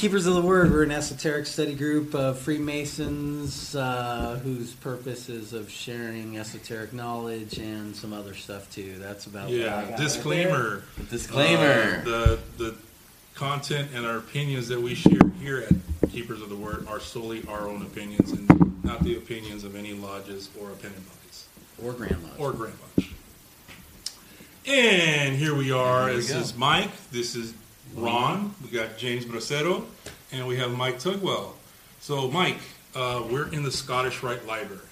Keepers of the Word. We're an esoteric study group of Freemasons uh, whose purpose is of sharing esoteric knowledge and some other stuff too. That's about Yeah, got right disclaimer. Disclaimer. Uh, the the content and our opinions that we share here at Keepers of the Word are solely our own opinions and not the opinions of any lodges or opinion bodies or Grand Lodge. or Grand Lodge. And here we are. There we This go. is Mike. This is Ron. We got James Bracero, and we have Mike Tugwell. So, Mike, uh, we're in the Scottish Rite Library.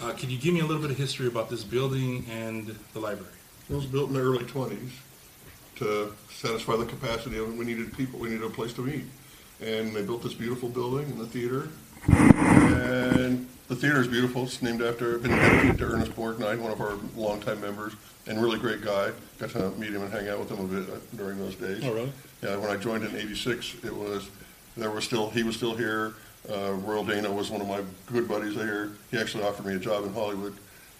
Uh, can you give me a little bit of history about this building and the library? It was built in the early 20s to satisfy the capacity of. We needed people, we needed a place to meet. And they built this beautiful building and the theater. And the theater is beautiful. It's named after, been dedicated to Ernest Borgnine, one of our longtime members, and really great guy. Got to meet him and hang out with him a bit uh, during those days. Oh, really? Yeah, when I joined in '86, it was there was still he was still here. Uh, Royal Dano was one of my good buddies there. He actually offered me a job in Hollywood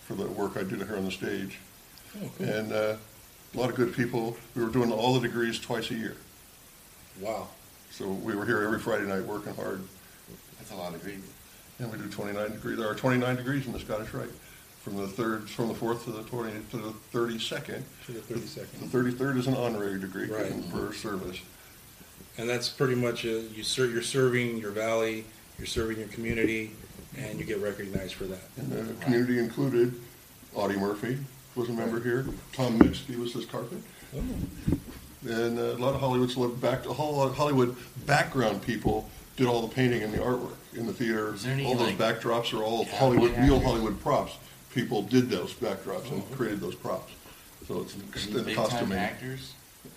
for the work I did here on the stage, Oh, cool. and uh, a lot of good people. We were doing all the degrees twice a year, Wow. so we were here every Friday night working hard. That's a lot of green. And we do 29 degrees. There are 29 degrees in the Scottish Rite, from the third, from the fourth to the 20 to the 32nd. To the 32nd. The 33rd is an honorary degree Right. for service. And that's pretty much a, you ser- you're serving your valley, you're serving your community, and you get recognized for that. And the community included Audie Murphy was a member here. Tom Mix, he was his carpet. And uh, a lot of Hollywood celeb back a whole lot of Hollywood background people did all the painting and the artwork in the theater. Is there any, all those like, backdrops are all cowboy Hollywood, real actors? Hollywood props. People did those backdrops and created those props. So it's Any the big time costuming. actors?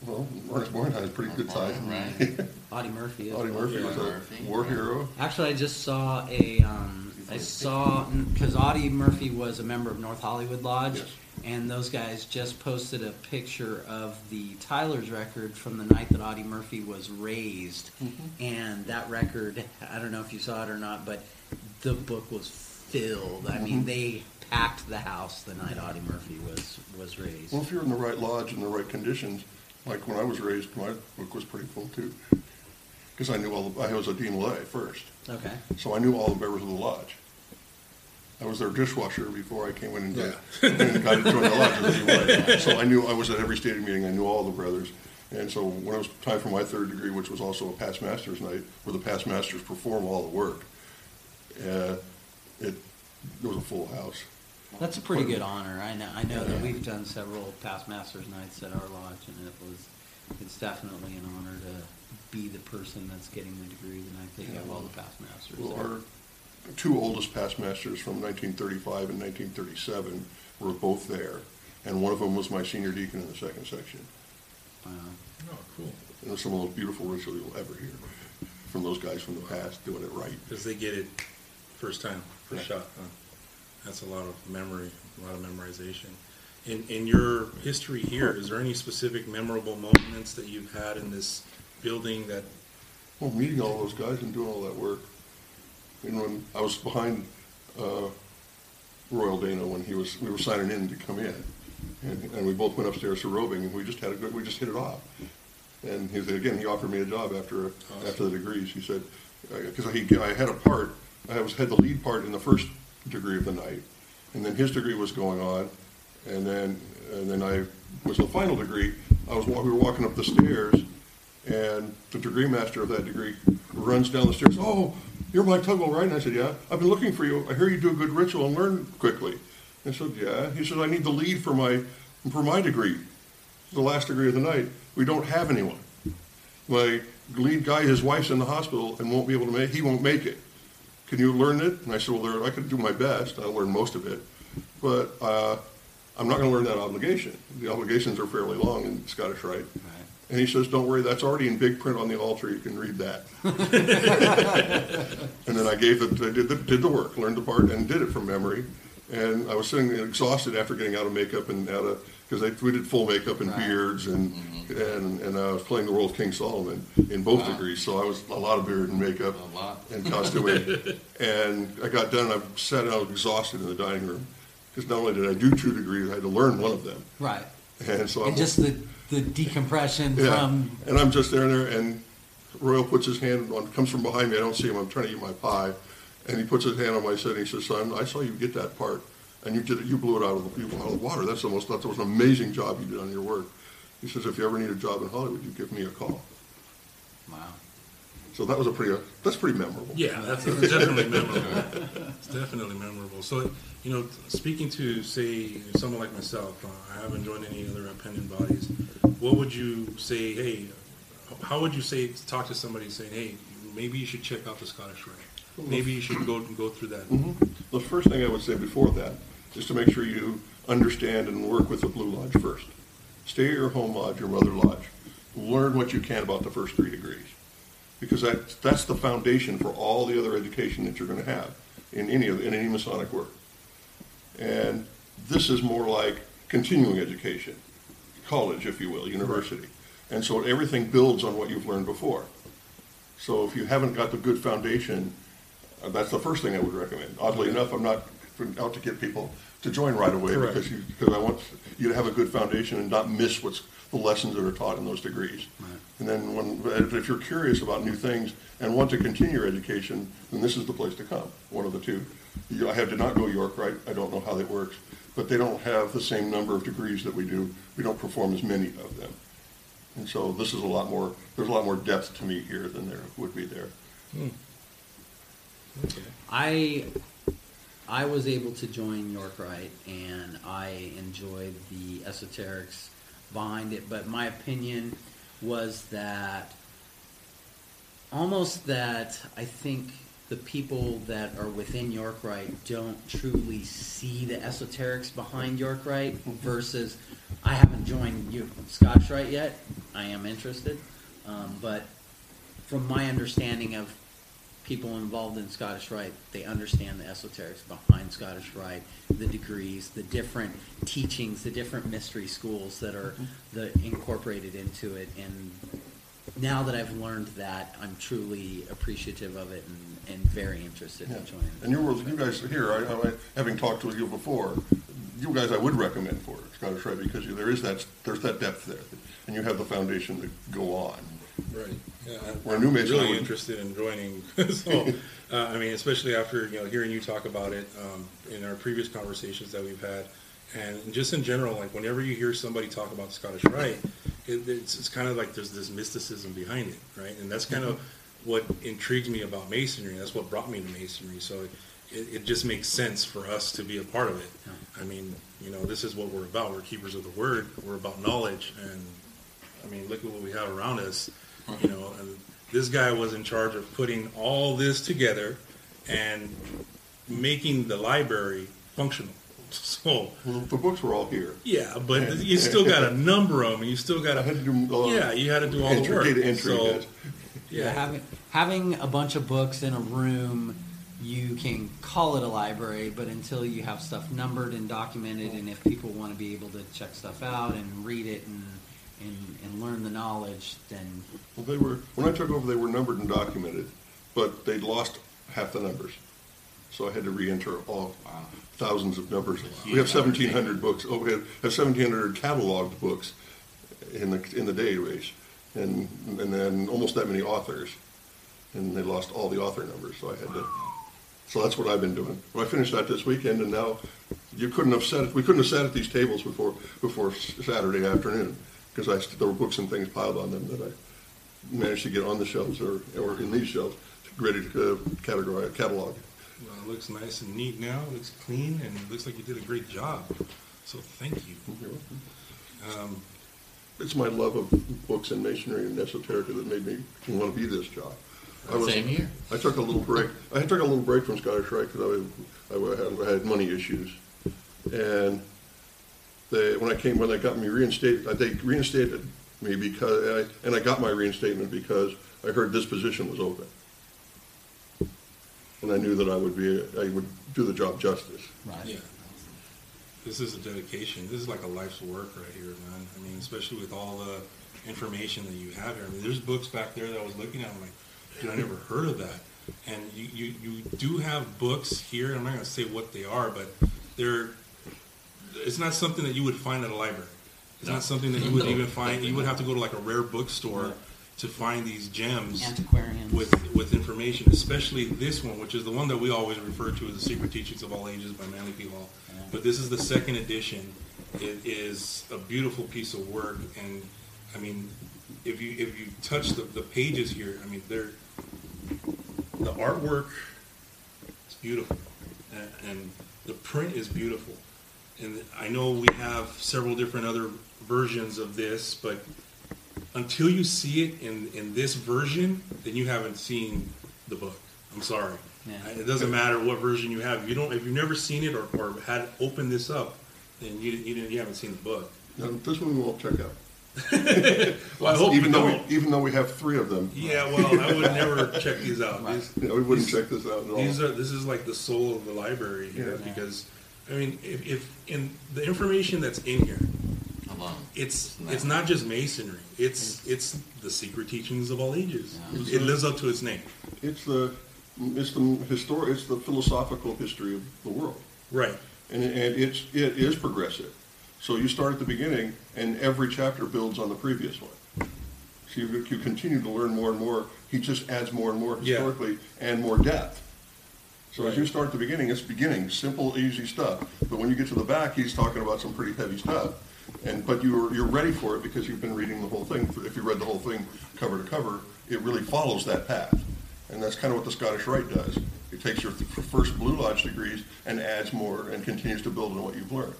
Well, Ernest Borgnine has pretty good size. Right. Audie Murphy. is Audie one. Murphy was a Murphy. war hero. Actually, I just saw a. Um, I saw because Audie Murphy was a member of North Hollywood Lodge, Yes. And those guys just posted a picture of the Tyler's record from the night that Audie Murphy was raised, mm-hmm. and that record. I don't know if you saw it or not, but the book was filled. I mean, mm-hmm. they packed the house the night Audie Murphy was was raised. Well, if you're in the right lodge and the right conditions, like when I was raised, my book was pretty full too. Because I knew all the, I was a DeMolay first, Okay. so I knew all the members of the lodge. I was their dishwasher before I came in and, got- Yeah. and got to join the lodge as a DeMolay. So I knew, I was at every stated meeting, I knew all the brothers. And so when it was time for my third degree, which was also a past master's night, where the past masters perform all the work, uh, it, it was a full house. That's a pretty good honor. I know. I know that we've done several past masters nights at our lodge, and it was. It's definitely an honor to be the person that's getting the degree the night that you have all the past masters. Well, our two oldest past masters from 1935 and 1937 were both there, and one of them was my senior deacon in the second section. Wow. Oh, cool. And some of the most beautiful ritual you'll ever hear from those guys from the past doing it right. Because they get it first time, first Yeah. shot. Huh? That's a lot of memory, a lot of memorization. In, in your history here, is there any specific memorable moments that you've had in this building that, Well, meeting all those guys and doing all that work. And when I was behind uh, Royal Dano when he was, we were signing in to come in, and, and we both went upstairs to roving, and we just had a good, we just hit it off. And he said, again, he offered me a job after after the degrees. He said, because he I had a part, I was had the lead part in the first degree of the night, and then his degree was going on, and then and then I was the final degree. I was we were walking up the stairs, and the degree master of that degree runs down the stairs. Oh, you're Mike Tugwell, right? And I said, Yeah. I've been looking for you. I hear you do a good ritual and learn quickly. I said, Yeah. He said, I need the lead for my for my degree, the last degree of the night. We don't have anyone. My lead guy, his wife's in the hospital and won't be able to make. He won't make it. Can you learn it? And I said, Well, there, I could do my best. I'll learn most of it, but uh, I'm not going to learn that obligation. The obligations are fairly long in Scottish Rite. Right. And he says, "Don't worry, that's already in big print on the altar. You can read that." and then I gave it, I did the, did the work, learned the part, and did it from memory. And I was sitting exhausted after getting out of makeup and out of because we did full makeup and Right. beards and mm-hmm. and and I was playing the role of King Solomon in both Wow. degrees, so I was a lot of beard and makeup A lot. and costuming. and I got done. and I sat down exhausted in the dining room, Because not only did I do two degrees, I had to learn one of them. Right. And so I'm just the, the decompression yeah. from, And I'm just there and there, and Royal puts his hand on, comes from behind me. I don't see him. I'm trying to eat my pie, and he puts his hand on my head. and He says, "Son, I saw you get that part, and you did it. You blew it out of the, you blew it out of the water. That's the most. That was an amazing job you did on your work." He says, "If you ever need a job in Hollywood, you give me a call." wow. So that was a pretty. That's pretty memorable. Yeah, that's that's definitely memorable. It's definitely memorable. So, you know, speaking to say someone like myself, uh, I haven't joined any other appendant bodies. What would you say? Hey, how would you say talk to somebody saying, hey, maybe you should check out the Scottish Rite. Maybe you should go go through that. Mhm. The first thing I would say before that is to make sure you understand and work with the Blue Lodge first. Stay at your home lodge, your mother lodge. Learn what you can about the first three degrees. Because that, that's the foundation for all the other education that you're going to have in any, of in any Masonic work. And this is more like continuing education, college, if you will, university. And so everything builds on what you've learned before. So if you haven't got the good foundation, uh, that's the first thing I would recommend. Oddly enough, I'm not out to get people to join right away Correct. because you, because I want you to have a good foundation and not miss what's the lessons that are taught in those degrees. And then when, if you're curious about new things and want to continue your education, then this is the place to come, one of the two. I have, did not go York, right? I don't know how that works, but they don't have the same number of degrees that we do. We don't perform as many of them. And so this is a lot more, there's a lot more depth to me here than there would be there. Hmm. Okay. I I was able to join York Rite, and I enjoyed the esoterics behind it. But my opinion was that almost that I think the people that are within York Rite don't truly see the esoterics behind York Rite versus I haven't joined you Scotch Rite yet. I am interested, um, but from my understanding of people involved in Scottish Rite, they understand the esoterics behind Scottish Rite, the degrees, the different teachings, the different mystery schools that are mm-hmm. the, incorporated into it. And now that I've learned that, I'm truly appreciative of it and, and very interested Yeah. in joining. And you were, you guys here, I, I, having talked to you before, you guys I would recommend for Scottish Rite, because you- there is that, there's that depth there, and you have the foundation to go on. Right. Yeah, I'm Where a new Mason, I really interested in joining. so, uh, I mean, especially after you know hearing you talk about it um, in our previous conversations that we've had, and just in general, like whenever you hear somebody talk about Scottish Rite, it, it's, it's kind of like there's this mysticism behind it, right? And that's kind of what intrigues me about Masonry. That's what brought me to Masonry. So. It, it just makes sense for us to be a part of it. I mean, you know, this is what we're about. We're keepers of the word. We're about knowledge, and I mean, look at what we have around us. You know, and this guy was in charge of putting all this together and making the library functional. So, Well, The books were all here. yeah, but you still got to number them, and you still got I had to. to do. uh, Yeah, you had to do all the work. Data entry, So, yes. yeah, having having a bunch of books in a room, you can call it a library, but until you have stuff numbered and documented, and if people want to be able to check stuff out and read it and and, and learn the knowledge, then Well, they were, when I took over, they were numbered and documented, but they'd lost half the numbers. So I had to re-enter all thousands of numbers. We have seventeen hundred books, oh, we have, have seventeen hundred cataloged books in the, in the database. And, and then almost that many authors. And they lost all the author numbers, so I had to, so that's what I've been doing. Well, I finished that this weekend, and now, you couldn't have sat, we couldn't have sat at these tables before, before Saturday afternoon, because I, there were books and things piled on them that I managed to get on the shelves or, or in these shelves, ready to uh, categorize, catalog. Well, it looks nice and neat now. It looks clean, and it looks like you did a great job. So thank you. You're Um, It's my love of books and masonry and esoterica that made me want to be this job. I was- Same here. I took a little break. I took a little break from Scottish Rite because I, I had, I had money issues, and they when I came when they got me reinstated, uh, they reinstated me because I, and I got my reinstatement because I heard this position was open, and I knew that I would be I would do the job justice. right. Yeah. This is a dedication. This is like a life's work right here, man. I mean, especially with all the information that you have here. I mean, there's books back there that I was looking at. I'm like, dude, I never heard of that. And you, you, you do have books here. I'm not going to say what they are, but they're it's not something that you would find at a library. It's not something that you would even find. You would have to go to like a rare bookstore to find these gems with with information, especially this one, which is the one that we always refer to as the Secret Teachings of All Ages by Manly P. Hall. But this is the second edition. It is a beautiful piece of work, and I mean, if you if you touch the, the pages here, I mean, they're the artwork is beautiful, and, and the print is beautiful. And I know we have several different other versions of this, but until you see it in, in this version, then you haven't seen the book. I'm sorry. Yeah. It doesn't matter what version you have. If you don't, if you've never seen it or, or had opened this up, then you, you, didn't, you haven't seen the book. Now, this one we won't check out. Well, I hope Even though, don't. we, even though we have three of them, Yeah, well, I would never check these out. These, you know, we wouldn't These- check this out at all. These are this is like the soul of the library here Yeah. because I mean if, if in the information that's in here Alone. it's No. it's not just masonry it's it's the secret teachings of all ages Yeah. it lives up to its name It's the, it's the histor, it's the philosophical history of the world. right And, and it's, it is progressive. So you start at the beginning and every chapter builds on the previous one. So you, you continue to learn more and more. He just adds more and more Yeah. historically and more depth. So as you start at the beginning, it's beginning, simple, easy stuff. But when you get to the back, he's talking about some pretty heavy stuff. And, but you're, you're ready for it because you've been reading the whole thing. If you read the whole thing cover to cover, it really follows that path. And that's kind of what the Scottish Rite does. It takes your first Blue Lodge degrees and adds more and continues to build on what you've learned.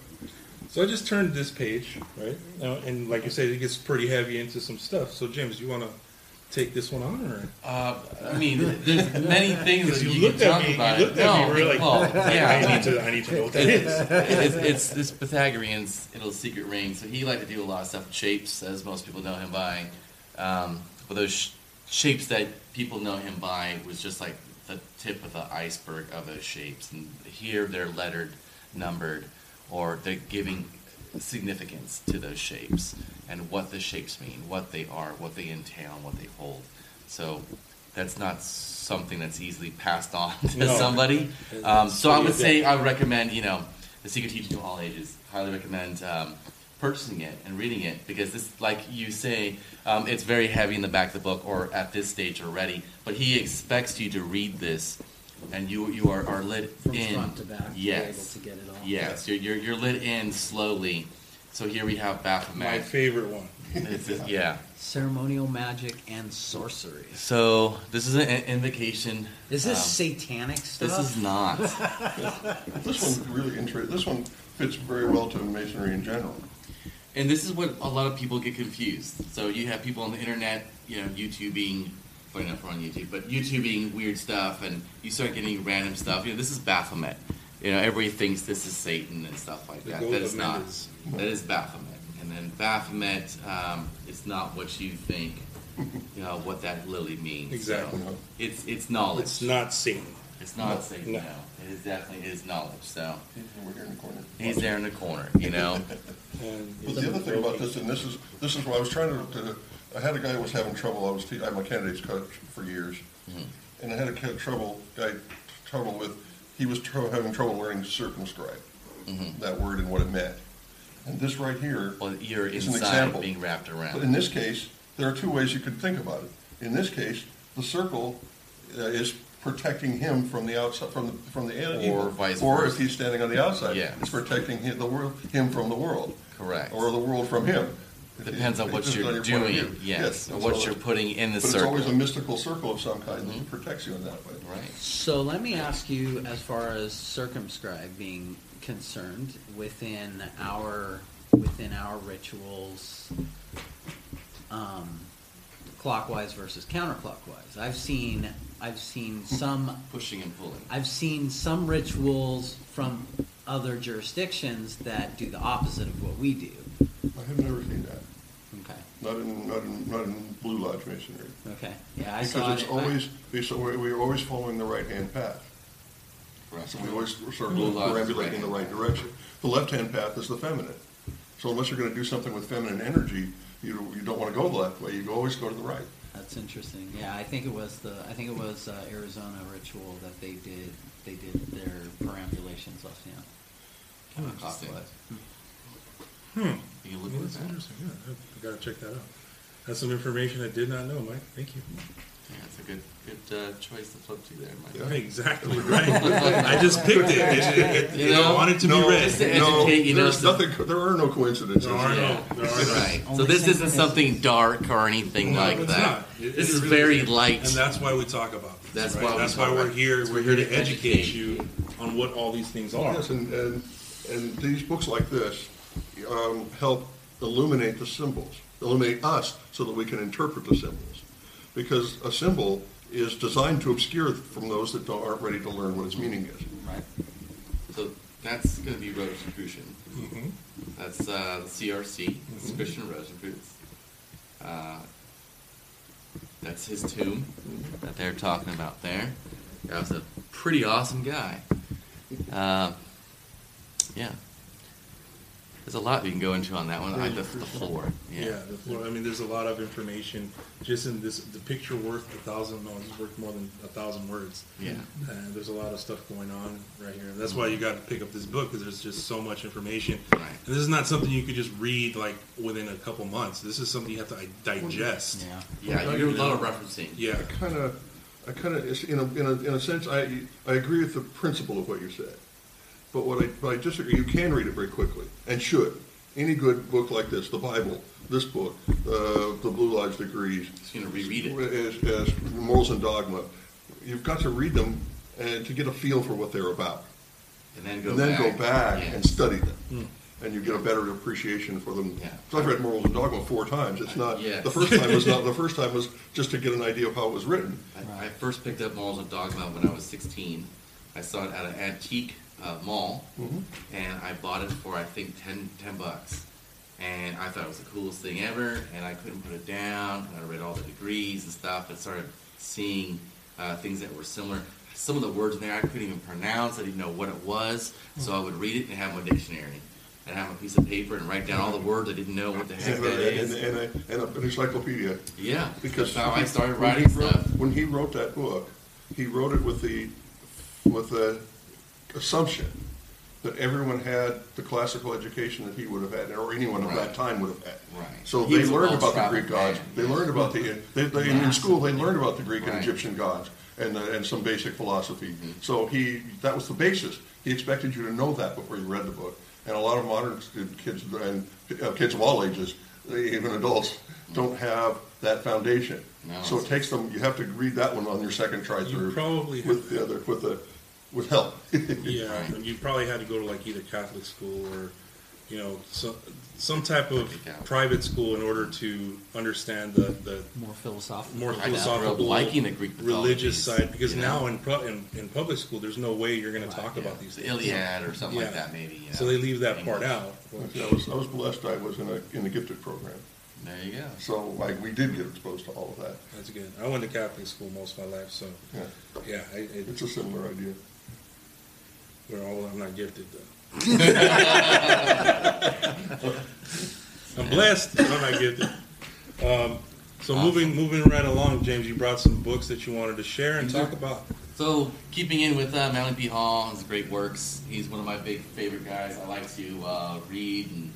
so I just turned this page right and like you said it gets pretty heavy into some stuff so James you want to take this one on or Uh, I mean, there's many things that you, can at talk me about. you looked at no, me really well, I yeah. need to I need to know what that is it's, it's this Pythagorean's little secret ring. So he liked to do a lot of stuff with shapes, as most people know him by. Um, but those sh- shapes that people know him by was just like the tip of the iceberg of those shapes. And here they're lettered, numbered, or they're giving significance to those shapes and what the shapes mean, what they are, what they entail, and what they hold. So that's not something that's easily passed on to No. somebody. Um, so I would say I would recommend, you know, The Secret Teaching to All Ages. Highly recommend um, purchasing it and reading it because this, like you say, um, it's very heavy in the back of the book or at this stage already. But he expects you to read this, and you you are, are lit From in. front to back, you're Yes. able to get it all. Yes, you're, you're you're lit in slowly. So here we have Bath Magic. my Baphomet. favorite one It's just- yeah. Ceremonial magic and sorcery. So this is an in- invocation. Is this um, satanic stuff? This is not. This one really interesting. This one fits very well to Masonry in general. And this is what a lot of people get confused. So you have people on the internet, you know, YouTubing, funny enough, we're on YouTube, but YouTubing weird stuff, and you start getting random stuff. You know, this is Baphomet. You know, everybody thinks this is Satan and stuff like The that. goat That of is not. Mendes. That is Baphomet. And then Baphomet um, is not what you think. You know what that lily means. Exactly. So it's it's knowledge. it's not Satan It's not No, Satan. no. No. It is definitely it is knowledge. So We're here in the corner. he's there in the corner. You know. and But the other thing about this, and this is, this is what I was trying to, to, I had a guy who was having trouble, I was, te- I'm a candidates coach for years. And I had a kid trouble, guy, trouble with, he was tr- having trouble learning circumscribe, that word and what it meant. And this right here, Well, you're It's an inside example. being wrapped around. but in this case, there are two ways you could think about it. In this case, the circle uh, is protecting him from the outside, from the, from the Or evil. vice Or versa. if he's standing on the outside, Yeah. it's protecting him, the world, him from the world. Correct. Or the world from him. Depends on what you're on your point of doing, view. yes, or and what so- you're putting in the But it's always a mystical circle of some kind that protects you in that way. Right. So let me ask you, as far as circumscribe being concerned, within our within our rituals, um, clockwise versus counterclockwise. I've seen I've seen some Pushing and pulling. I've seen some rituals from other jurisdictions that do the opposite of what we do. I have never seen that. Okay. Not in, not in, not in Blue Lodge Masonry. Okay. Yeah, I saw Because it's it. always, it's- we're we're always following the right-hand path. Correct. So we always sort of Blue Lodge is perambulate in the right direction. The left-hand path is the feminine. So unless you're gonna do something with feminine energy, you, you don't wanna go the left way, you always go to the right. That's interesting. Yeah, I think it was the I think it was uh, Arizona ritual that they did they did their perambulations off. Yeah. Coffee. Hmm. You look Well, at that's that. interesting. Yeah, I gotta check that out. That's some information I did not know, Mike. Thank you. Yeah, it's a good good uh, choice to flip to there, Mike. Right, exactly right. I just picked it. It, it, it, You it know? wanted to no, be read. Just to no, educate you, know, there's so- nothing, there are no coincidences. There are Yeah. no. There are no. Right. So Only this isn't synchronicity. something dark or anything No, like it's that. not. It- this it is really very isn't. light. And that's why we talk about this. That's right? why we That's talk why we're about here. this. We're here to educate you on what all these things are. Yes, and, and, and these books like this um, help illuminate the symbols, illuminate us so that we can interpret the symbols. Because a symbol is designed to obscure from those that don't, aren't ready to learn what its meaning is. Right. So that's going to be Rosicrucian. Mhm. That's uh, the CRC, it's Christian Rosicrucians. Uh, that's his tomb that they're talking about there. That was a pretty awesome guy. Uh, yeah. There's a lot we can go into on that one. I, the, the floor. Yeah. Yeah, the floor, I mean, there's a lot of information just in this. The picture worth a thousand. No, it's worth more than a thousand words. Yeah. And there's a lot of stuff going on right here. That's why you got to pick up this book because there's just so much information. Right. And this is not something you could just read like within a couple months. This is something you have to like, digest. Yeah. Yeah, you do a lot of referencing. Yeah. I kind of, I kind of, in a, in a, in a sense, I, I agree with the principle of what you said. But what I, what I disagree, you can read it very quickly, and should. Any good book like this, the Bible, this book, uh, The Blue Lives Degrees, Just going to reread it. as, as Morals and Dogma, you've got to read them and to get a feel for what they're about. And then go and then back. go back Yeah. and study them. Hmm. And you get a better appreciation for them. Yeah. So I've read Morals and Dogma four times. It's not Yes. the first time was not the first time was just to get an idea of how it was written. I, I first picked up Morals and Dogma when I was 16. I saw it at an antique uh, mall, Mhm. and I bought it for I think 10, 10 bucks. And I thought it was the coolest thing ever, and I couldn't put it down. And I read all the degrees and stuff, and started seeing uh, things that were similar. Some of the words in there I couldn't even pronounce. I didn't know what it was, so I would read it and have my dictionary. And have a piece of paper and write down all the words I didn't know what the heck And, that and, is. and, a- and a- an encyclopedia. Yeah, Because that's how I started when writing wrote- stuff. When he wrote that book, he wrote it with the with the assumption that everyone had the classical education that he would have had, or anyone of that time would have had. Right. So He they was a learned about the well-traveled Greek gods. man. They learned about the they, they, in school. They learned about the Greek and Right. Egyptian gods and uh, and some basic philosophy. Mhm. So he that was the basis. He expected you to know that before you read the book. And a lot of modern stu- kids and uh, kids of all ages, even adults, don't have that foundation. No. So it takes them. You have to read that one on your second try You through probably with have- the other with the with help. Yeah, Right. and you probably had to go to like either Catholic school or, you know, some some type of private school in order to understand the the More philosophical. more I just philosophical, liking the Greek religious side. Because you know? now in, pro, in in public school, there's no way you're going to talk Yeah, about these the things. Iliad or something like that, maybe. you So they leave that part English. out. I was I was blessed. I was in a in the gifted program, There you go. so like we did get exposed to all of that. That's good. I went to Catholic school most of my life, so Yeah, yeah, I, it, it's a similar idea. I'm not gifted though. I'm blessed. but I'm not gifted. Um, so moving moving right along, James, you brought some books that you wanted to share and talk about. So, keeping in with uh, Manly P. Hall, his great works. He's one of my big favorite guys. I like to uh, read and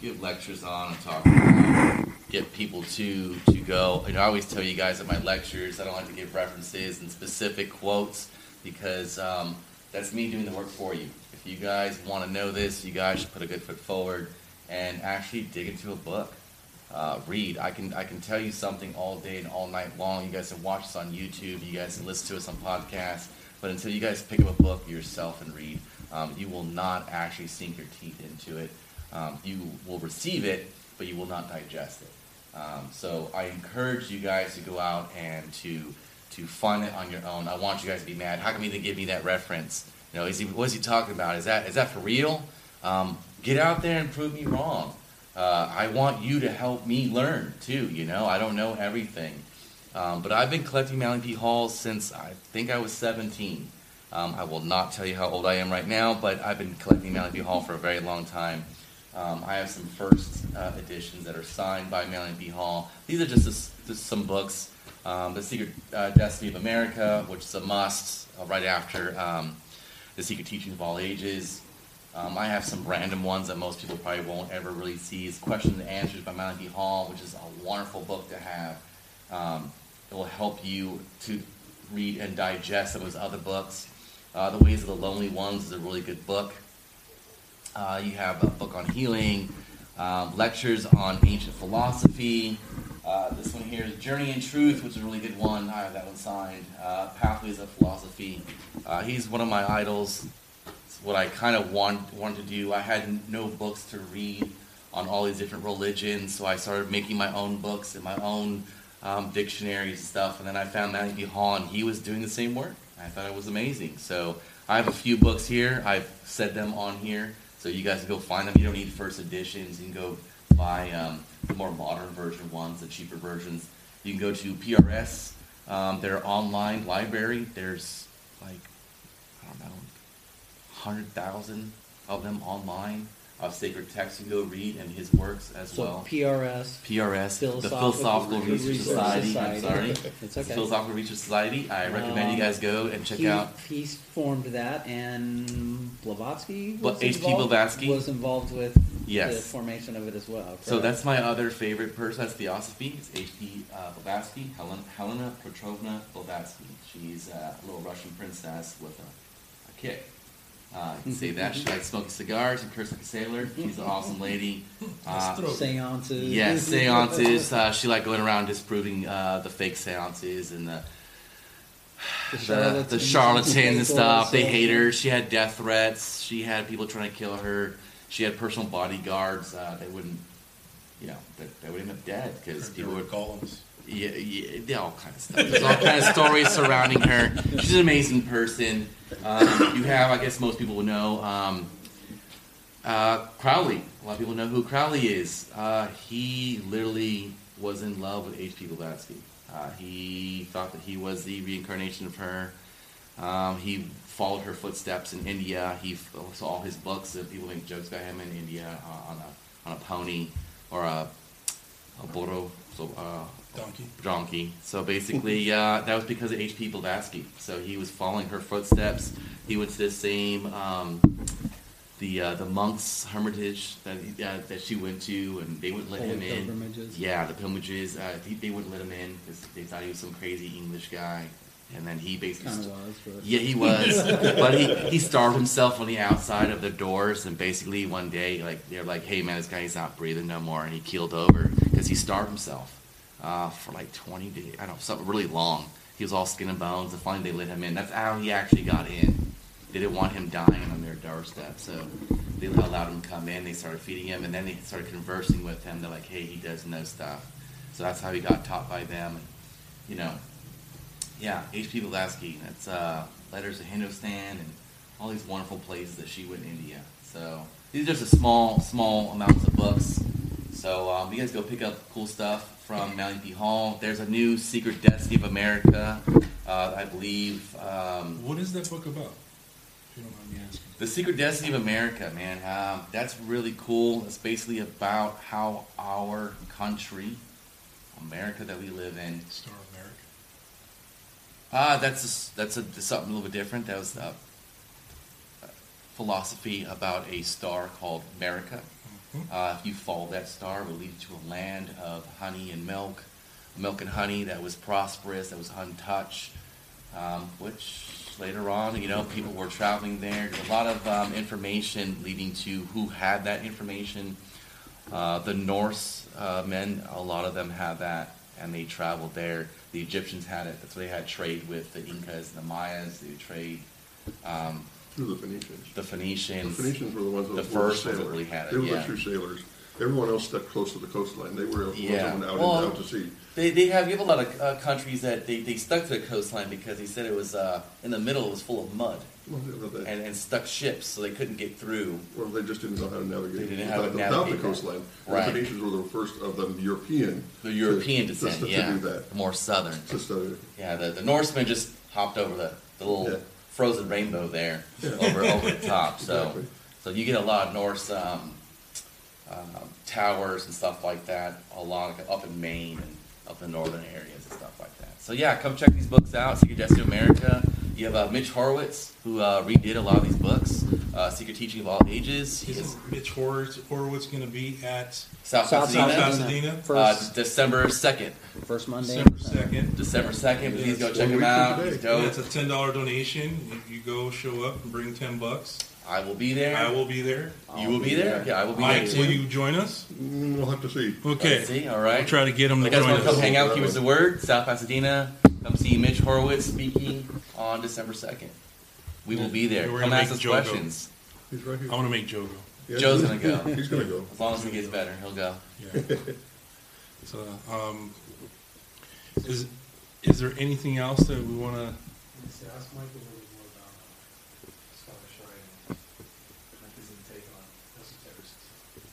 give lectures on and talk, about, get people to to go. And I always tell you guys at my lectures, I don't like to give references and specific quotes because um, that's me doing the work for you. If you guys want to know this, you guys should put a good foot forward and actually dig into a book uh, read. I can I can tell you something all day and all night long. You guys can watch us on YouTube. You guys can listen to us on podcasts. But until you guys pick up a book yourself and read, um, you will not actually sink your teeth into it. Um, you will receive it, but you will not digest it. Um, so I encourage you guys to go out and to to find it on your own. I want you guys to be mad. How come he didn't give me that reference? You know, is he, what is he talking about? Is that is that for real? Um, get out there and prove me wrong. Uh, I want you to help me learn too. You know, I don't know everything, um, but I've been collecting Manly P. Halls since I think I was 17. Um, I will not tell you how old I am right now, but I've been collecting Manly P. Hall for a very long time. Um, I have some first uh, editions that are signed by Manly P. Hall. These are just, a- just some books. Um, the Secret uh, Destiny of America, which is a must, uh, right after um, The Secret Teachings of All Ages. Um, I have some random ones that most people probably won't ever really see. It's Questions and Answers by Manly P. Hall, which is a wonderful book to have. Um, it will help you to read and digest some of his other books. Uh, the Ways of the Lonely Ones is a really good book. Uh, you have a book on healing, um, lectures on ancient philosophy. Uh, this one here is Journey in Truth, which is a really good one. I have that one signed. Uh, Pathways of Philosophy. Uh, he's one of my idols. It's what I kind of want, wanted to do. I had no books to read on all these different religions, so I started making my own books and my own um, dictionaries and stuff. And then I found Matthew Hall, and he was doing the same work. I thought it was amazing. So I have a few books here. I've set them on here. So you guys can go find them. You don't need first editions. You can go buy um, the more modern version ones, the cheaper versions. You can go to PRS, um, their online library. There's like, I don't know, 100,000 of them online of sacred texts you go read and his works as So well. PRS, PRS, the Philosophical Philosophical Research Research Society. Society. I'm sorry. It's okay. Philosophical Research Society. I recommend you guys go and check he, out. He formed that, and Blavatsky was, H.P. involved, Blavatsky? was involved with Yes. the formation of it as well. So that's my other favorite person. That's Theosophy. It's H.P. Uh, Blavatsky, Helen, Helena Petrovna Blavatsky. She's a little Russian princess with a, a kick. Uh, I can say that. She likes smoking cigars and cursing like a sailor. She's an awesome lady. Uh, seances. Yes, seances. Uh, she liked going around disproving uh, the fake seances and the the the, charlatans, the charlatans and stuff. They hate her. She had death threats. She had people trying to kill her. She had personal bodyguards. Uh, they wouldn't, you know, they, they would end up dead because people would golems. Yeah, yeah, yeah, all kind of stuff. There's all kind of stories surrounding her. She's an amazing person. Um, you have, I guess, most people will know um, uh, Crowley. A lot of people know who Crowley is. Uh, he literally was in love with H.P. Blavatsky. Uh, he thought that he was the reincarnation of her. Um, he followed her footsteps in India. He saw all his books, and people make jokes about him in India uh, on a on a pony or a a burro, so uh, Donkey. donkey. So basically, uh, that was because of H.P. Blavatsky. So he was following her footsteps. He went to the same um, the uh, the monks' hermitage that uh, that she went to, and they wouldn't let Holy him in. Yeah, the pilgrimages. Uh, he, they wouldn't let him in because they thought he was some crazy English guy. And then he basically of was, but yeah, he was, but he, he starved himself on the outside of the doors, and basically one day, like they're like, "Hey man, this guy's not breathing no more," and he keeled over because he starved himself uh, for like 20 days. I don't know, something really long. He was all skin and bones, and finally they let him in. That's how he actually got in. They didn't want him dying on their doorstep, so they allowed him to come in. They started feeding him, and then they started conversing with him. They're like, "Hey, he does know stuff," so that's how he got taught by them. And, you know, yeah, H.P. Blavatsky. That's uh, Letters to Hindustan and all these wonderful places that she went in India. So these are just a small, small amounts of books. So um, you guys go pick up cool stuff from Manly P. Hall. There's a new Secret Destiny of America, uh, I believe. Um, What is that book about? If you don't mind me asking. the Secret Destiny of America, man. Um, that's really cool. It's basically about how our country, America that we live in, Star of America. Ah, that's a that's a something a little bit different. That was a philosophy about a star called America. Uh, if you follow that star, it will lead you to a land of honey and milk, milk and honey that was prosperous, that was untouched. Um, which later on, you know, people were traveling there. There's a lot of um, information leading to who had that information. Uh, the Norse uh, men, a lot of them had that, and they traveled there. The Egyptians had it. That's why they had trade with the Incas the Mayas. They would trade. Um, Through the Phoenicians. the The Phoenicians. Phoenicians were the ones that were The were first ones that sailors. really had it, They were yeah. the true sailors. Everyone else stuck close to the coastline. They were the ones Yeah. that went out, Well, and out to sea. They, they have you have a lot of uh, countries that they, they stuck to the coastline because they said it was uh, in the middle it was full of mud Well, they- they- and, and stuck ships so they couldn't get through. Or they just didn't know how to navigate. They didn't know how to without- Without navigate the that. coastline. Right. The Phoenicians were the first of the European. The to- European to- descent, to yeah, do that. the more southern. Just, uh, Yeah, the, the Norsemen just hopped over the, the little Yeah. Frozen rainbow there over over the top. So Exactly. so you get a lot of Norse um, um, towers and stuff like that. A lot of, up in Maine and up in northern areas and stuff like that. So yeah, come check these books out. Secret Destiny of America. You have uh, Mitch Horowitz, who uh, redid a lot of these books, uh, Secret Teaching of All Ages. He is Mitch Horowitz, Horowitz going to be at South, South Pasadena, South Pasadena. Pasadena? uh, First, December 2nd. first Monday. December second? December 2nd, please go check him out. today. He's Yeah, it's a ten dollar donation. If you go, show up, and bring ten bucks, I will be there. I will be there. you will be there? Yeah, I will be Mike, there will you join us? Mm, We'll have to see. Okay. Let's see, all I'll try to get him to You guys join want to come hang out, keep us the word? South Pasadena. Come see Mitch Horowitz speaking on December 2nd. We will be there. We're Come gonna ask make us Joe go. questions. He's right here. I want to make Joe go. Yeah, Joe's gonna go. He's gonna go. As long as he gets better, he'll go. Yeah. so, um, is is there anything else that we want to? Ask Mike a little bit more about uh, Scottish Rite and his intake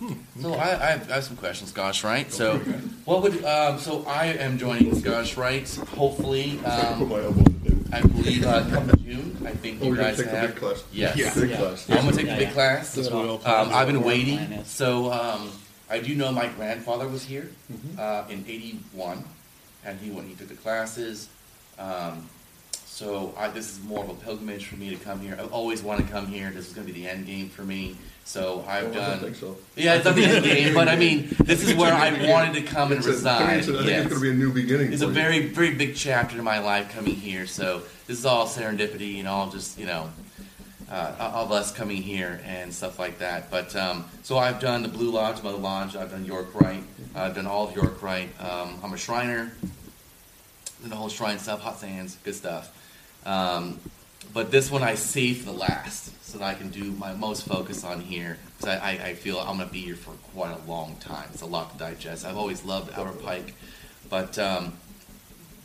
on esotericism. So I, I, have, I have some questions, Gosh, right? So, what would um, so I am joining Gosh, right? Hopefully, I put um, my elbow in. I believe uh, come June. I think Oh, you we're guys take the have. big class. Yes. Yeah. Big Yeah. class. I'm gonna take Yeah, the big yeah. class. Do what I'll Um, I've been waiting. So um, I do know my grandfather was here Mm-hmm. uh, in '81, and he when he took the classes. Um, so I, this is more of a pilgrimage for me to come here. I've always wanted to come here. This is going to be the end game for me. So I've Oh, I done. don't think so. Yeah, it's not the end game, but I mean, this is where I wanted to come and I reside. think it's a- I think Yes. it's gonna be a new beginning. It's a you. very, very big chapter in my life coming here. So this is all serendipity and all just, you know, uh, of us coming here and stuff like that. But um, so I've done the Blue Lodge, Mother Lodge. I've done York Rite. I've done all of York Rite. Um, I'm a Shriner. Done the whole shrine stuff, hot sands, good stuff. Um, but this one I saved for the last, so that I can do my most focus on here, because I, I, I feel I'm going to be here for quite a long time. It's a lot to digest. I've always loved Albert Pike, but um,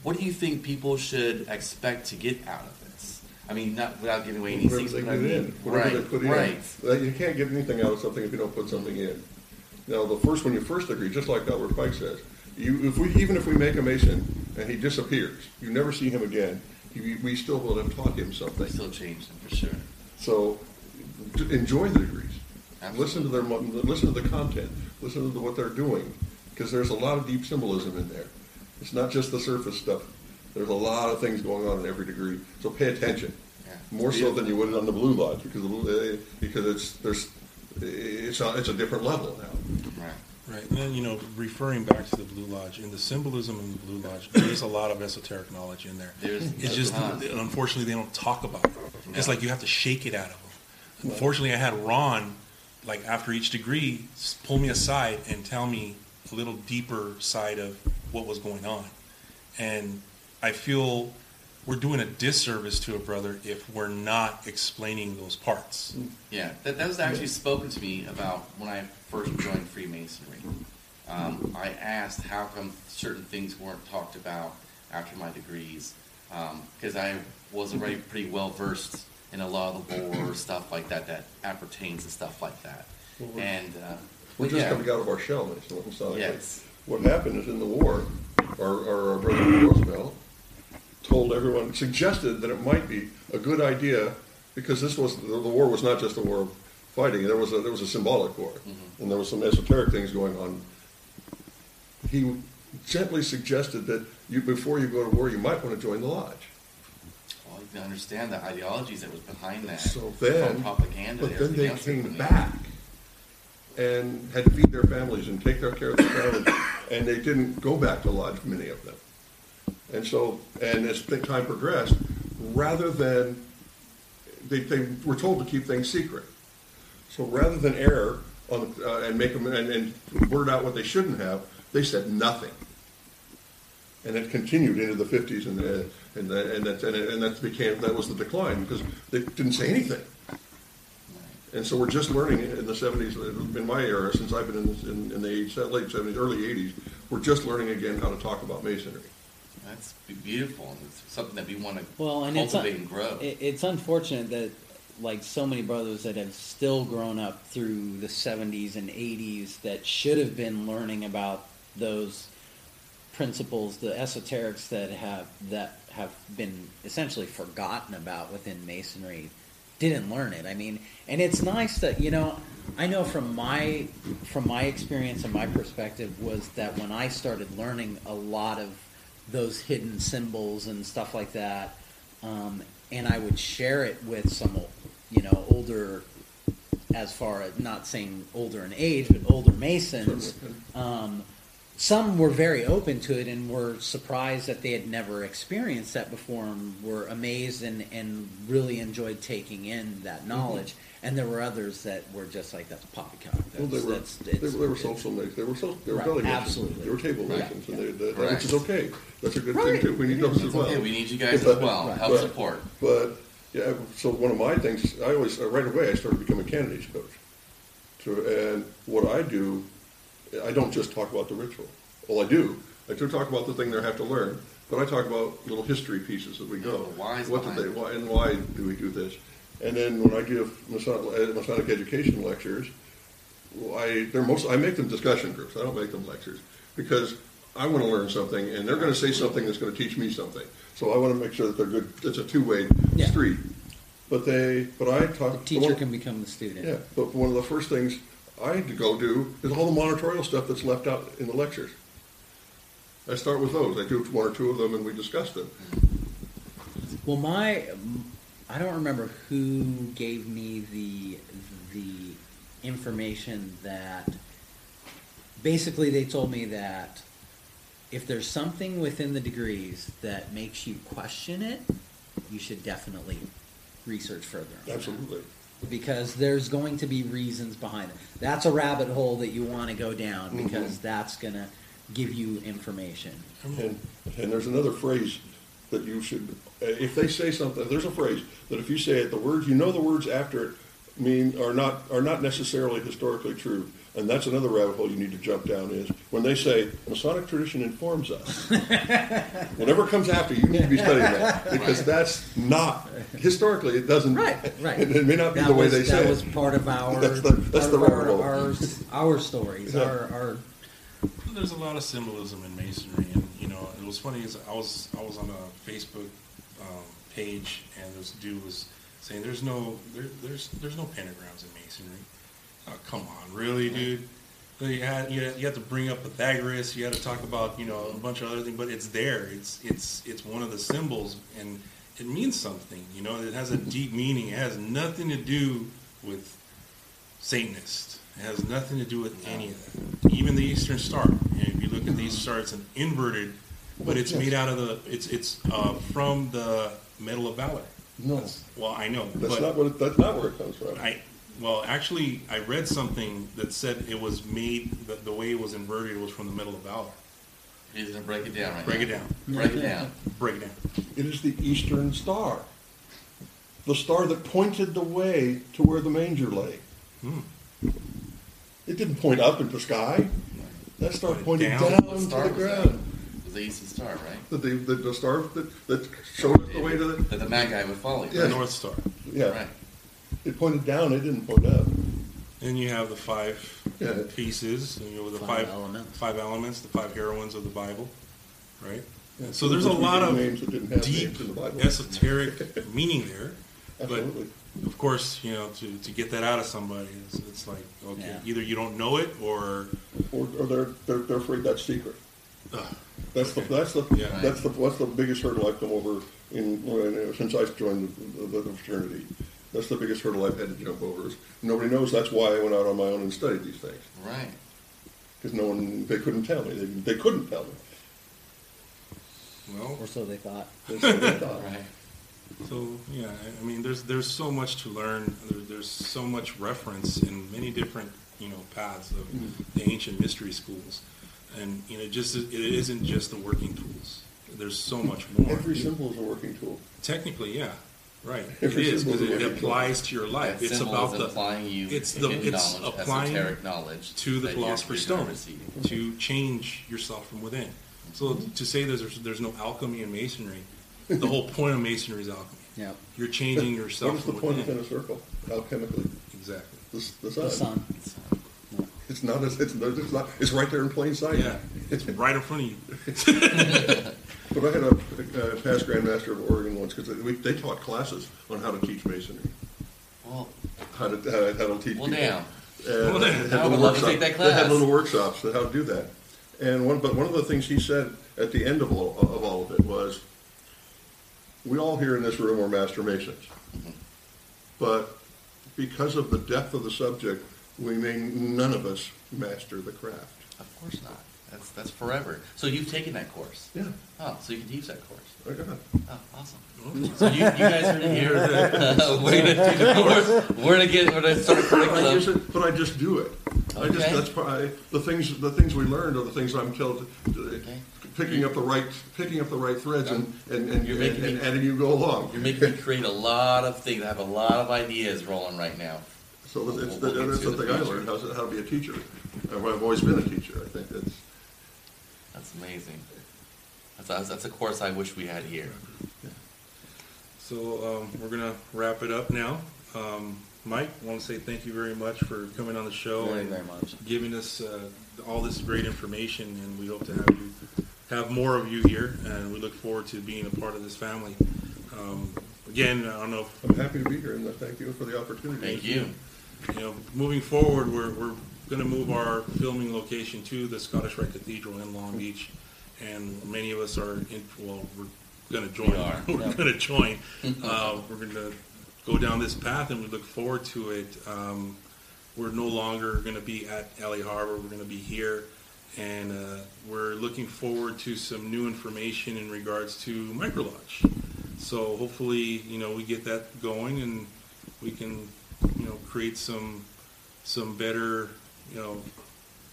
what do you think people should expect to get out of this? I mean, not without giving away any secrets, I mean, right, put in. right. You can't get anything out of something if you don't put something in. Now, the first, when you first agree, just like Albert Pike says, you, if we, even if we make a Mason and he disappears, you never see him again, you, we still will have taught him something. still change them for sure. So, d- enjoy the degrees. Listen to their, mo- listen to the content, listen to what they're doing, because there's a lot of deep symbolism in there. It's not just the surface stuff. There's a lot of things going on in every degree. So pay attention, Yeah. more so than you would on the Blue Lodge, because eh, because it's there's it's a, it's a different level now. Right. Right, and then, you know, referring back to the Blue Lodge, and the symbolism in the Blue Lodge, there is a lot of esoteric knowledge in there. There's- It's just, tons. unfortunately, they don't talk about it. It's like you have to shake it out of them. Unfortunately, I had Ron, like, after each degree, pull me aside and tell me a little deeper side of what was going on. And I feel we're doing a disservice to a brother if we're not explaining those parts. Yeah, that, that was actually spoken to me about when I first joined Freemasonry. Um, I asked how come certain things weren't talked about after my degrees, because I was already pretty well versed in a lot of the lore stuff like that that appertains to stuff like that. Well, we're- And uh, We're just yeah, coming out of our shell, Mason, what Yes. What happened is in the war, our, our brother Roosevelt told everyone, suggested that it might be a good idea, because this was, the, the war was not just a war of fighting, there was a, there was a symbolic war, Mm-hmm. and there was some esoteric things going on. He gently suggested that you, before you go to war, you might want to join the lodge. well, you can understand the ideologies that was behind that. So then, propaganda, but then they came back and had to feed their families and take their care of their families, and they didn't go back to lodge, many of them. And so, and as time progressed, rather than, they, they were told to keep things secret. So rather than err on, uh, and make them, and, and word out what they shouldn't have, they said nothing. And it continued into the fifties and, uh, and, that- and that, and and that became, that was the decline, because they didn't say anything. And so we're just learning in the seventies, in my era, since I've been in, this- in, in the age, late seventies, early eighties, we're just learning again how to talk about masonry. That's beautiful. and It's something that we want to Well, and it's cultivate un- and grow. it's unfortunate that like so many brothers that have still grown up through the 70s and 80s that should have been learning about those principles, the esoterics that have that have been essentially forgotten about within masonry didn't learn it. I mean, and it's nice that you know, I know from my from my experience and my perspective was that when I started learning a lot of those hidden symbols and stuff like that, um, and I would share it with some, you know, older, as far as not saying older in age, but older Masons. Um, some were very open to it and were surprised that they had never experienced that before and were amazed and, and really enjoyed taking in that knowledge. And there were others that were just like, that's poppycock. That's, Well, they were, that's, they it's- were, they were it's- social masons, they were social, they were Right, belly masons. absolutely. They were table Right. masons, and they, that- Right. which is okay. That's a good thing too. We need those as well. Yeah, we need you guys as well. right. Help but- support. But, yeah, so one of my things, I always, uh, right away, I started becoming a candidates coach. To, and what I do, I don't just talk about the ritual. Well, I do. I do talk about the thing they have to learn, but I talk about little history pieces as we go. Yeah, the What did they, why, and why do we do this? And then when I give Masonic, uh, Masonic education lectures, I, they're most, I make them discussion groups. I don't make them lectures because I want to learn something and they're going to say something that's going to teach me something. So I want to make sure that they're good. It's a two-way Yeah. street. But they, but I talk. The teacher can become the student. Yeah, but one of the first things I had to go do is all the monitorial stuff that's left out in the lectures. I start with those. I do one or two of them and we discuss them. Well, my, I don't remember who gave me the the information that. Basically, they told me that if there's something within the degrees that makes you question it, you should definitely research further. on that. Absolutely. Because there's going to be reasons behind it. That's a rabbit hole that you want to go down Mm-hmm. because that's going to give you information. And, and there's another phrase that you should, if they say something, there's a phrase that if you say it, the words, you know the words after it mean, are not, are not necessarily historically true. And that's another rabbit hole you need to jump down is when they say Masonic tradition informs us. Whatever comes after, you need to be studying that because that's not, historically, it doesn't. Right, right. It, it may not be That the way was, they that say was it. part of our That's the- that's part the of our, rabbit hole. our, our stories, Yeah. our, our There's a lot of symbolism in masonry, and you know, it was funny is I was I was on a Facebook um, page, and this dude was saying there's no there, there's there's no pentagrams in masonry. Oh, come on, really, dude? You had, you had you had to bring up Pythagoras. You had to talk about you know a bunch of other things, but it's there. It's it's it's one of the symbols, and it means something. You know, it has a deep meaning. It has nothing to do with Satanist. It has nothing to do with any of that. Even the Eastern Star. If you look at the Eastern Star, it's an inverted, but it's made out of the. It's it's uh, from the Medal of Valor. No, That's- well, I know, that's but not what, it- that's not where it comes from. I well actually I read something that said it was made the, the way it was inverted was from the Medal of Valor. He's gonna break it down right Break now. it down. Break it down. Break it down. It is the Eastern Star. The star that pointed the way to where the manger lay. Hmm. It didn't point up into the sky. That star Pointed pointed down? down, What to star the was that? ground. It was the Eastern Star, right? The, the, the, the star that, that showed us the way to the. That the Magi would follow. Yeah. The North Star. Yeah, Right. It pointed down, it didn't point up. Then you have the five Yeah. pieces, you know, the Five five, elements. five elements, the five heroines of the Bible, right? Yeah, So there's a which lot of names that didn't have deep, names in the Bible. esoteric meaning there. Absolutely. But of course, you know, to, to get that out of somebody, it's, it's like, okay, Yeah. either you don't know it or, Or, or they're, they're, they're afraid that's secret. ugh, That's the, Okay. that's the, Yeah. that's the, what's the biggest hurdle I've come over in, when- since I joined the, the, the fraternity. That's the biggest hurdle I've had to jump over is, nobody knows that's why I went out on my own and studied these things. Right. Because no one, they couldn't tell me, they, they couldn't tell me. well, or so they thought. That's what they thought. Right. so, yeah, I- I mean, there's, there's so much to learn. There, there's so much reference in many different, you know, paths of mm-hmm. the ancient mystery schools. And, you know, just, it isn't just the working tools. There's so much more. Every symbol is a working tool. Technically, yeah, right. It Every is symbol because it applies to your life. That It's symbol about is the applying you it's hidden the- it's knowledge, applying esoteric knowledge to the that your philosopher's kids are stone receiving. to change yourself from within. So to say there's there's no alchemy in masonry, the whole point of masonry is alchemy. Yeah, You're changing yourself is the from point within. within a circle, alchemically? Exactly. The, s- the the sun. sun. It's not, as- it's, it's not, it's right there in plain sight. Yeah, it's right in front of you. But I had a, a past Grand Master of Oregon once, because they, they taught classes on how to teach masonry, Well, how to, how to, how to teach well, people. damn. And Well, they had I would little love to workshop- take that They had little workshops on how to do that. And one, but one of the things he said at the end of all, of all of it was, we all here in this room are master masons. Mm-hmm. But because of the depth of the subject, we may, none of us master the craft. Of course not. That's that's forever. So you've taken that course. Yeah, Oh, so you can teach that course. I got it. Oh, awesome. So you, you guys are here. we're gonna do the course. We're gonna get. We're gonna start a But I curriculum. just, but I just do it. I just, Okay. that's, I- the things, the things we learned are the things I'm told, Okay. picking up the right, picking up the right threads and, and, and, You're making and me- and you go along. You're making me create a lot of things. I have a lot of ideas rolling right now. So it's, We'll the- look that's the the thing I future. learned, how to, how to be a teacher. I've I've always been a teacher, I think That's amazing. That's, that's a course I wish we had here. So um, we're gonna wrap it up now. Um, Mike, I want to say thank you very much for coming on the show Very, and very much. giving us uh, all this great information, and we hope to have you have more of you here, and we look forward to being a part of this family. Um, again, I don't know if I'm happy to be here and thank you for the opportunity. Thank you. you know, moving forward, we're, we're going to move our filming location to the Scottish Rite Cathedral in Long Beach, and many of us are in. Well, we're going to join. We are, We're going to join. Uh, we're going to go down this path, and we look forward to it. Um, we're no longer going to be at LA Harbor. We're going to be here, and uh, we're looking forward to some new information in regards to Micro Lodge. So hopefully, you know, we get that going, and we can, you know, create some some better, you know,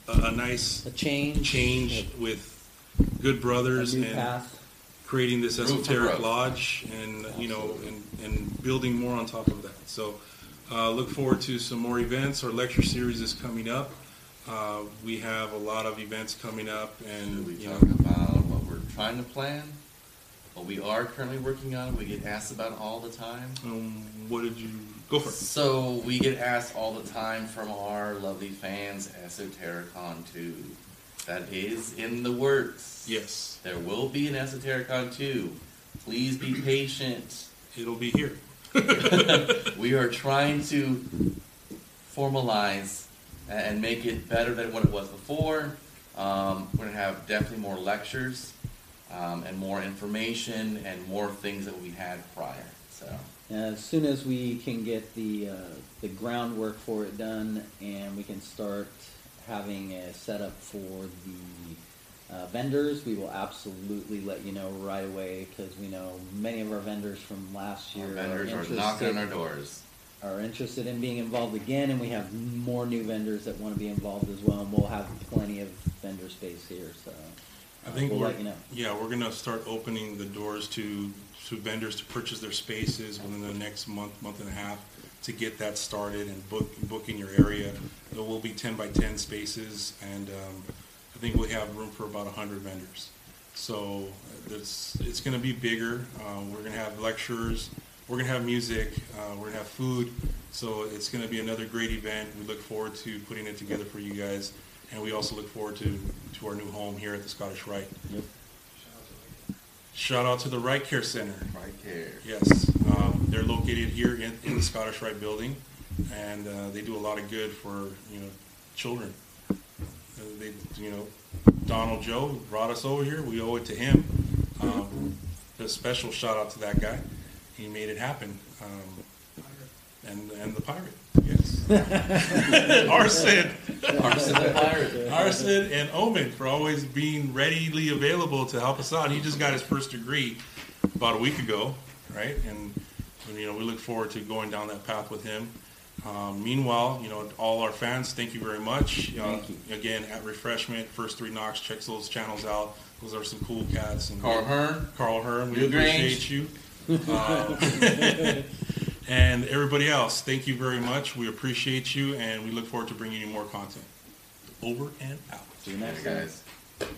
a, a nice A change. change with good A brothers new and path. creating this Room for esoteric growth. lodge and you know and, and building more on top of that so uh, look forward to some more events our lecture series is coming up uh, we have a lot of events coming up Should and we you know talk about what we're trying to plan? What we are currently working on? We get asked about all the time. um, what did you go for So we get asked all the time from our lovely fans, Esotericon 2. That is in the works. yes There will be an Esotericon 2. Please be patient. it'll be here We are trying to formalize and make it better than what it was before. Um, we're going to have definitely more lectures um, and more information and more things that we had prior. So As soon as we can get the uh, the groundwork for it done, and we can start having a setup for the uh, vendors, we will absolutely let you know right away because we know many of our vendors from last year our vendors are are knocking on our doors. are interested in being involved again, and we have more new vendors that want to be involved as well, and we'll have plenty of vendor space here. So I think we'll we're, let you know. yeah, we're gonna start opening the doors to, to vendors to purchase their spaces within the next month, month and a half to get that started and book, book in your area. There will be ten by ten spaces and, um, I think we have room for about hundred vendors. So it's, it's gonna be bigger. Uh, we're gonna have lectures, we're gonna have music, uh, we're gonna have food. So it's gonna be another great event. We look forward to putting it together for you guys. And we also look forward to, to our new home here at the Scottish Rite. Yep. Shout out to the RiteCare Center. RiteCare. Yes, um, they're located here in, in the Scottish Rite building, and uh, they do a lot of good for you know children. Uh, they, you know, Donald Joe brought us over here. We owe it to him. Um, a special shout out to that guy. He made it happen. Um, and and the pirate, yes, Arson. Arson the Pirate. Arson and Omen for always being readily available to help us out. He just got his first degree about a week ago, right? And, and, you know, we look forward to going down that path with him. Um, meanwhile, you know, all our fans, thank you very much. Uh, Thank you. Again, at Refreshment, First Three Knocks, check those channels out. Those are some cool cats. And Carl Hearn. Carl Hearn, we New Grange. appreciate you. Uh, And everybody else, thank you very much. We appreciate you, and we look forward to bringing you more content. Over and out. See you next, guys. guys.